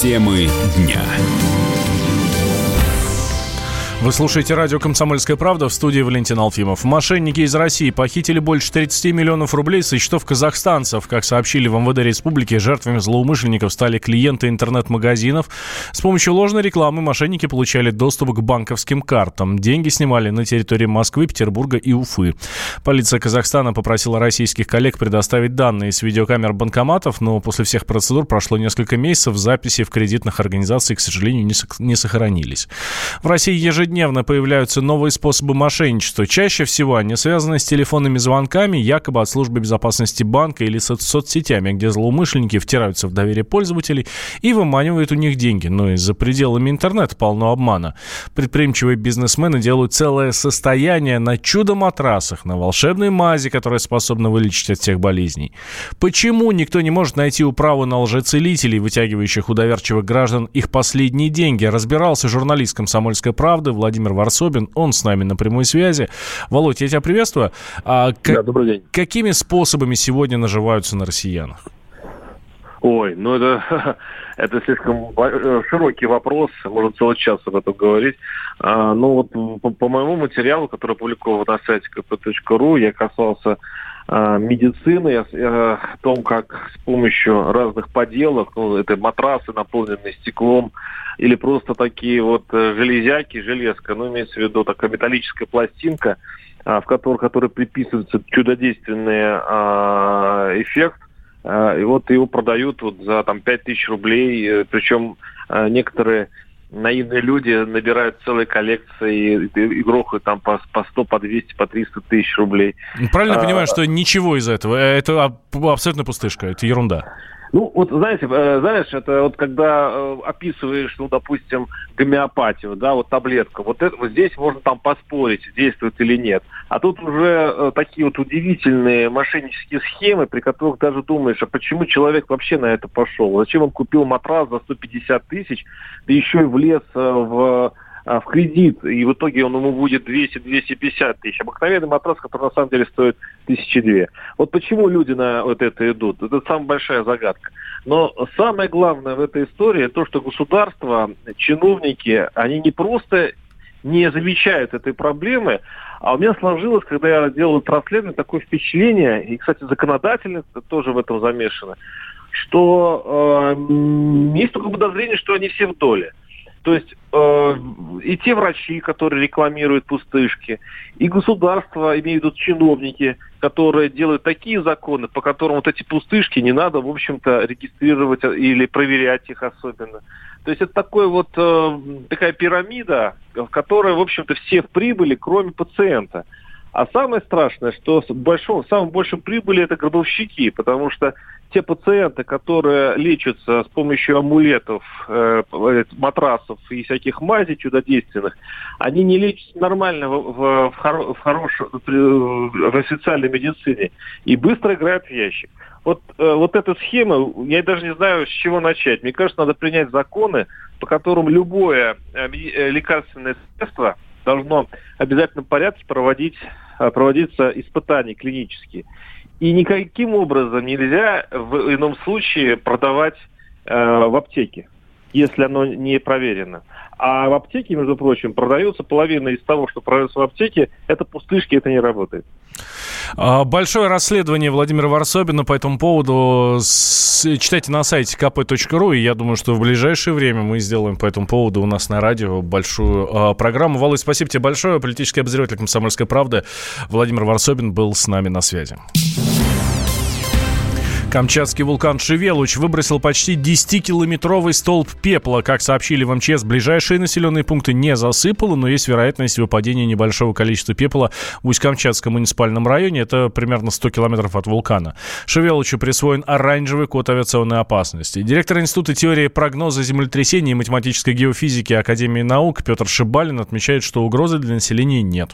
Темы дня. Вы слушаете радио «Комсомольская правда» в студии Валентин Алфимов. Мошенники из России похитили больше 30 миллионов рублей со счетов казахстанцев. Как сообщили в МВД республики, жертвами злоумышленников стали клиенты интернет-магазинов. С помощью ложной рекламы мошенники получали доступ к банковским картам. Деньги снимали на территории Москвы, Петербурга и Уфы. Полиция Казахстана попросила российских коллег предоставить данные с видеокамер банкоматов, но после всех процедур прошло несколько месяцев, записи в кредитных организациях, к сожалению, не сохранились. В России ежедневно ежедневно появляются новые способы мошенничества. Чаще всего они связаны с телефонными звонками, якобы от службы безопасности банка или со соцсетями, где злоумышленники втираются в доверие пользователей и выманивают у них деньги. Но и за пределами интернета полно обмана. Предприимчивые бизнесмены делают целое состояние на чудо-матрасах, на волшебной мази, которая способна вылечить от всех болезней. Почему никто не может найти управу на лжецелителей, вытягивающих у доверчивых граждан их последние деньги? Разбирался журналист «Комсомольской правды» Владимир Варсобин. Он с нами на прямой связи. Володь, я тебя приветствую. А, к- да, добрый день. Какими способами сегодня наживаются на россиянах? Ой, ну это, это слишком э, широкий вопрос, можно целый час об этом говорить. А, ну вот по, по моему материалу, который опубликован на сайте kp.ru, я касался медицины, о, о том, как с помощью разных поделок, ну это матрасы, наполненные стеклом, или просто такие вот э, железяки, железка, ну, имеется в виду такая металлическая пластинка, в которой, которой приписывается чудодейственный эффект, и вот его продают вот за там 5000 рублей, э, причем некоторые наивные люди набирают целые коллекции и, и грохают там по, по 100, по 200, по 300 тысяч рублей. Правильно а, понимаю, что ничего из этого, это абсолютно пустышка, это ерунда. Ну, вот знаете, э, знаешь, это вот когда э, описываешь, ну, допустим, гомеопатию, да, вот таблетка, вот, это, вот здесь можно там поспорить, действует или нет. А тут уже э, такие вот удивительные мошеннические схемы, при которых даже думаешь, а почему человек вообще на это пошел? Зачем он купил матрас за 150 тысяч, да еще и влез в в кредит, и в итоге он ему будет 200-250 тысяч. Обыкновенный матрас, который на самом деле стоит тысячи две. Вот почему люди на вот это идут? Это самая большая загадка. Но самое главное в этой истории то, что государство, чиновники, они не просто не замечают этой проблемы, а у меня сложилось, когда я делал расследование, такое впечатление, и, кстати, законодательно тоже в этом замешано, что э, есть только подозрение, что они все в доле. То есть э, и те врачи, которые рекламируют пустышки, и государство, имеют в виду чиновники, которые делают такие законы, по которым вот эти пустышки не надо, в общем-то, регистрировать или проверять их особенно. То есть это такой вот э, такая пирамида, в которой, в общем-то, все в прибыли, кроме пациента. А самое страшное, что большом, самым большим прибыли это гробовщики, потому что те пациенты, которые лечатся с помощью амулетов, э, матрасов и всяких мазей чудодейственных, они не лечатся нормально в, в, в, хоро, в, хорош, в официальной медицине и быстро играют в ящик. Вот, э, вот эта схема, я даже не знаю, с чего начать. Мне кажется, надо принять законы, по которым любое э, э лекарственное средство должно в обязательном порядке проводить, э, проводиться испытания клинические. И никаким образом нельзя в ином случае продавать э, в аптеке, если оно не проверено. А в аптеке, между прочим, продается половина из того, что продается в аптеке, это пустышки, это не работает. А, большое расследование Владимира Варсобина по этому поводу читайте на сайте kp.ru, и я думаю, что в ближайшее время мы сделаем по этому поводу у нас на радио большую а, программу. Володь, спасибо тебе большое. Политический обозреватель «Комсомольской правды» Владимир Варсобин был с нами на связи. Камчатский вулкан Шевелуч выбросил почти 10-километровый столб пепла. Как сообщили в МЧС, ближайшие населенные пункты не засыпало, но есть вероятность выпадения небольшого количества пепла в Усть-Камчатском муниципальном районе. Это примерно 100 километров от вулкана. Шевелучу присвоен оранжевый код авиационной опасности. Директор Института теории прогноза землетрясений и математической геофизики Академии наук Петр Шибалин отмечает, что угрозы для населения нет.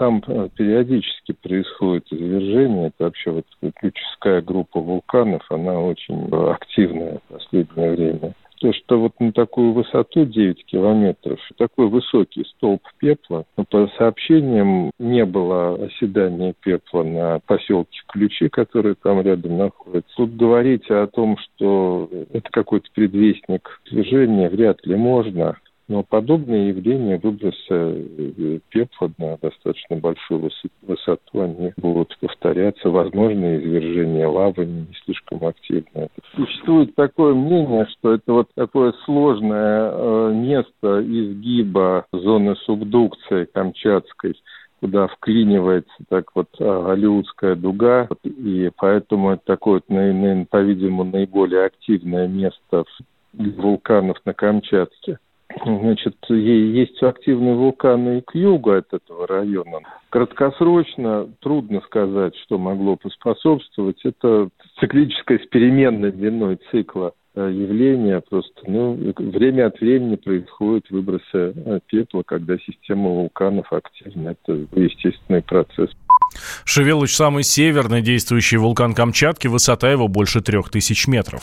Там э, периодически происходит извержение. Это вообще вот ключевская группа вулканов, она очень активная в последнее время. то, что вот на такую высоту 9 километров, такой высокий столб пепла, но по сообщениям не было оседания пепла на поселке Ключи, который там рядом находится. Тут говорить о том, что это какой-то предвестник движения, вряд ли можно. Но подобные явления, выбросы э, пепла на достаточно большую высоту, они будут повторяться. Возможно, извержение лавы не слишком активное. Существует такое мнение, что это вот такое сложное э, место изгиба зоны субдукции Камчатской, куда вклинивается так вот а, Голливудская дуга, и поэтому это такое, по-видимому, наиболее активное место вулканов на Камчатке. Значит, есть активные вулканы и к югу от этого района. Краткосрочно трудно сказать, что могло поспособствовать. Это циклическое с переменной длиной цикла э, явление. Просто ну, время от времени происходят выбросы э, пепла, когда система вулканов активна. Это естественный процесс. Шевелыч – самый северный действующий вулкан Камчатки, высота его больше трех тысяч метров.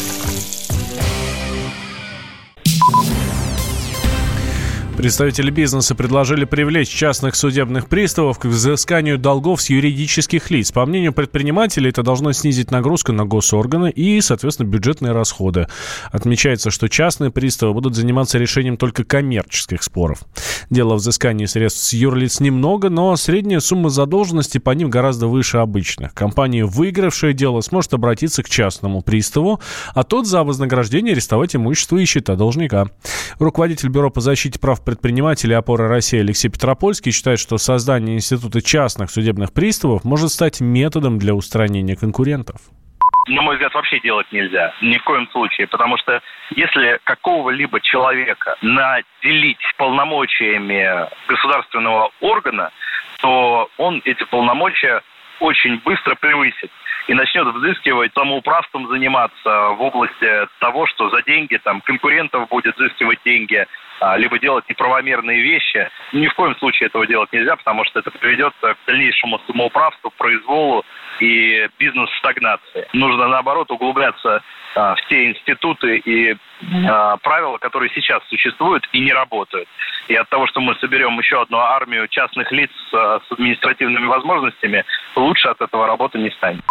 Представители бизнеса предложили привлечь частных судебных приставов к взысканию долгов с юридических лиц. По мнению предпринимателей, это должно снизить нагрузку на госорганы и, соответственно, бюджетные расходы. Отмечается, что частные приставы будут заниматься решением только коммерческих споров. Дело взыскания средств с юрлиц немного, но средняя сумма задолженности по ним гораздо выше обычных. Компания, выигравшая дело, сможет обратиться к частному приставу, а тот за вознаграждение арестовать имущество и счета должника. Руководитель Бюро по защите прав предпринимателей опоры России Алексей Петропольский считает, что создание института частных судебных приставов может стать методом для устранения конкурентов на мой взгляд, вообще делать нельзя. Ни в коем случае. Потому что если какого-либо человека наделить полномочиями государственного органа, то он эти полномочия очень быстро превысит и начнет взыскивать самоуправством заниматься в области того, что за деньги там конкурентов будет взыскивать деньги, а, либо делать неправомерные вещи. Ни в коем случае этого делать нельзя, потому что это приведет к дальнейшему самоуправству, произволу и бизнес-стагнации. Нужно, наоборот, углубляться а, в те институты и а, правила, которые сейчас существуют и не работают. И от того, что мы соберем еще одну армию частных лиц с административными возможностями, лучше от этого работы не станет.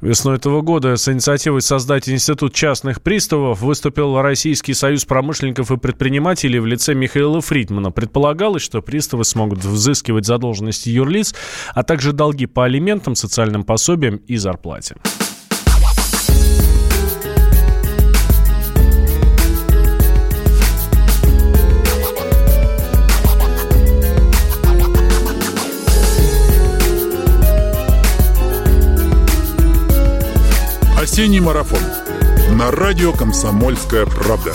Весной этого года с инициативой создать Институт частных приставов выступил Российский союз промышленников и предпринимателей в лице Михаила Фридмана. Предполагалось, что приставы смогут взыскивать задолженности юрлиц, а также долги по алиментам, социальным пособиям и зарплате. Осенний марафон. На радио «Комсомольская правда».